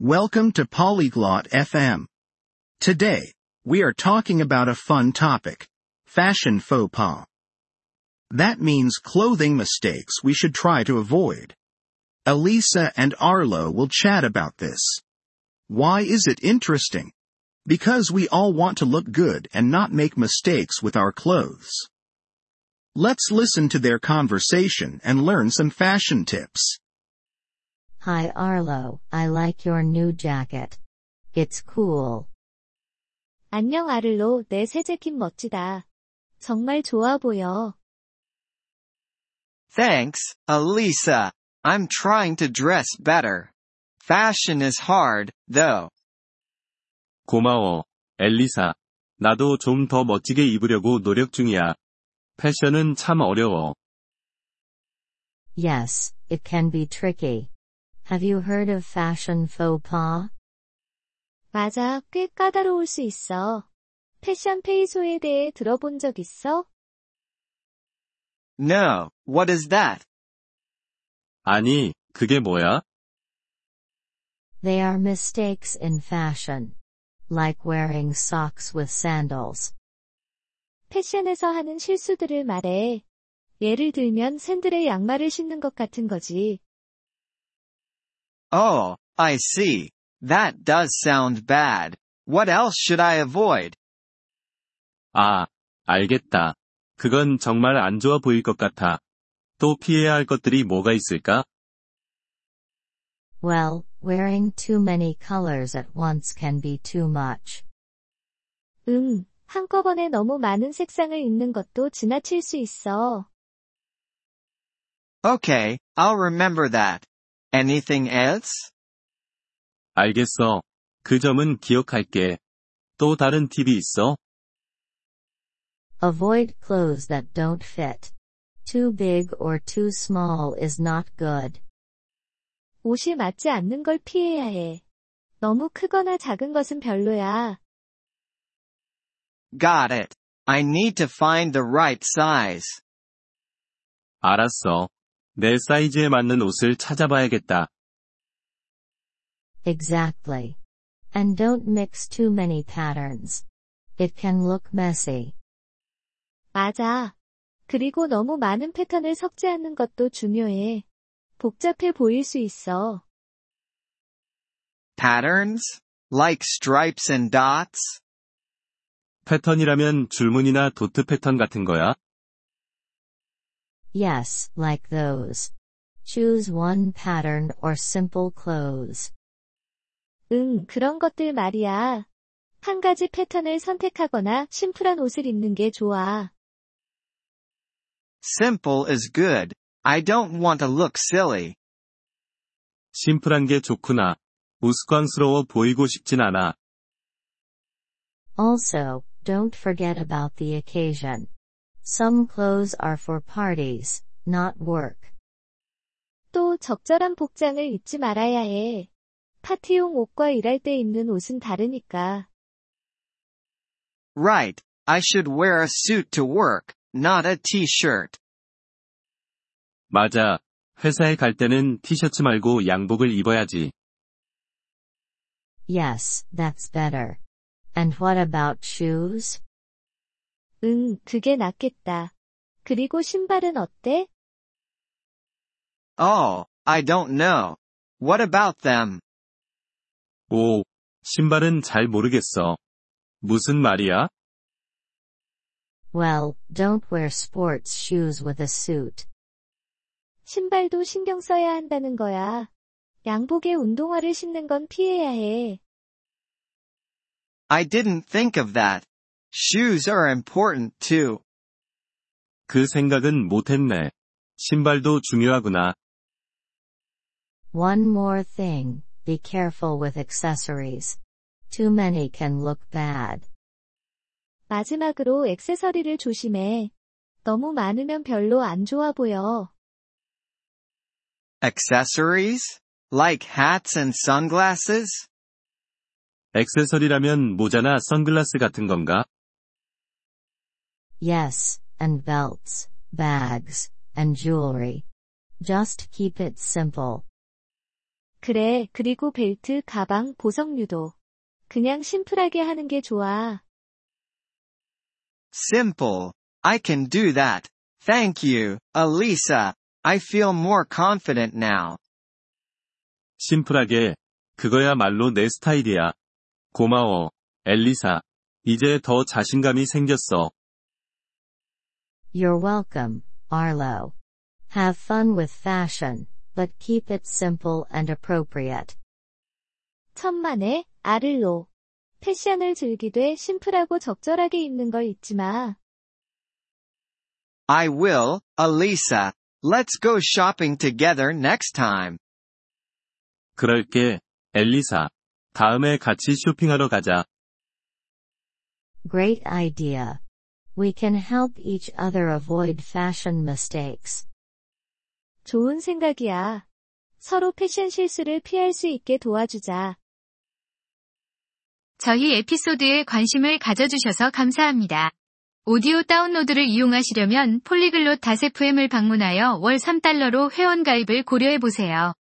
Welcome to Polyglot FM. Today, we are talking about a fun topic. Fashion faux pas. That means clothing mistakes we should try to avoid. Elisa and Arlo will chat about this. Why is it interesting? Because we all want to look good and not make mistakes with our clothes. Let's listen to their conversation and learn some fashion tips. Hi Arlo, I like your new jacket. It's cool. 안녕 아를로, 내 새 재킷 멋지다. 정말 좋아 보여. Thanks, Elisa. I'm trying to dress better. Fashion is hard, though. 고마워, 엘리사. 나도 좀 더 멋지게 입으려고 노력 중이야. 패션은 참 어려워. Yes, it can be tricky. Have you heard of fashion faux pas? 맞아, 꽤 까다로울 수 있어. 패션 페이소에 대해 들어본 적 있어? No, what is that? 아니, 그게 뭐야? They are mistakes in fashion. Like wearing socks with sandals. 패션에서 하는 실수들을 말해. 예를 들면 샌들에 양말을 신는 것 같은 거지. Oh, I see. That does sound bad. What else should I avoid? 아, 알겠다. 그건 정말 안 좋아 보일 것 같아. 또 피해야 할 것들이 뭐가 있을까? Well, wearing too many colors at once can be too much. 음, 한꺼번에 너무 많은 색상을 입는 것도 지나칠 수 있어. Okay, I'll remember that. Anything else? 알겠어. 그 점은 기억할게. 또 다른 팁이 있어? Avoid clothes that don't fit. Too big or too small is not good. 옷이 맞지 않는 걸 피해야 해. 너무 크거나 작은 것은 별로야. Got it. I need to find the right size. 알았어. 내 사이즈에 맞는 옷을 찾아봐야겠다. Exactly. And don't mix too many patterns. It can look messy. 맞아. 그리고 너무 많은 패턴을 섞지 않는 것도 중요해. 복잡해 보일 수 있어. Patterns? Like stripes and dots? 패턴이라면 줄무늬나 도트 패턴 같은 거야? Yes, like those. Choose one pattern or simple clothes. 응, 그런 것들 말이야. 한 가지 패턴을 선택하거나 심플한 옷을 입는 게 좋아. Simple is good. I don't want to look silly. 심플한 게 좋구나. 우스꽝스러워 보이고 싶진 않아. Also, don't forget about the occasion. Some clothes are for parties, not work. 또 적절한 복장을 입지 말아야 해. 파티용 옷과 일할 때 입는 옷은 다르니까. Right. I should wear a suit to work, not a t-shirt. 맞아. 회사에 갈 때는 티셔츠 말고 양복을 입어야지. Yes, that's better. And what about shoes? 응, 그게 낫겠다. 그리고 신발은 어때? Oh, I don't know. What about them? 오, 신발은 잘 모르겠어. 무슨 말이야? Well, don't wear sports shoes with a suit. 신발도 신경 써야 한다는 거야. 양복에 운동화를 신는 건 피해야 해. I didn't think of that. Shoes are important too. 그 생각은 못했네. 신발도 중요하구나. One more thing, be careful with accessories. Too many can look bad. 마지막으로 액세서리를 조심해. 너무 많으면 별로 안 좋아 보여. Accessories? Like hats and sunglasses? 액세서리라면 모자나 선글라스 같은 건가? Yes, and belts, bags, and jewelry. Just keep it simple. 그래, 그리고 벨트, 가방, 보석류도. 그냥 심플하게 하는 게 좋아. Simple. I can do that. Thank you, Elisa. I feel more confident now. 심플하게, 그거야말로 내 스타일이야. 고마워, 엘리사. 이제 더 자신감이 생겼어. You're welcome, Arlo. Have fun with fashion, but keep it simple and appropriate. 천만에, 아를로. 패션을 즐기되 심플하고 적절하게 입는 걸 잊지 마. I will, Elisa. Let's go shopping together next time. 그럴게, 엘리사. 다음에 같이 쇼핑하러 가자. Great idea. We can help each other avoid fashion mistakes. 좋은 생각이야. 서로 패션 실수를 피할 수 있게 도와주자. 저희 에피소드에 관심을 가져주셔서 감사합니다. 오디오 다운로드를 이용하시려면 폴리글롯 다세프엠을 방문하여 월 3달러로 회원가입을 고려해보세요.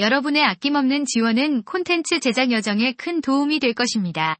여러분의 아낌없는 지원은 콘텐츠 제작 여정에 큰 도움이 될 것입니다.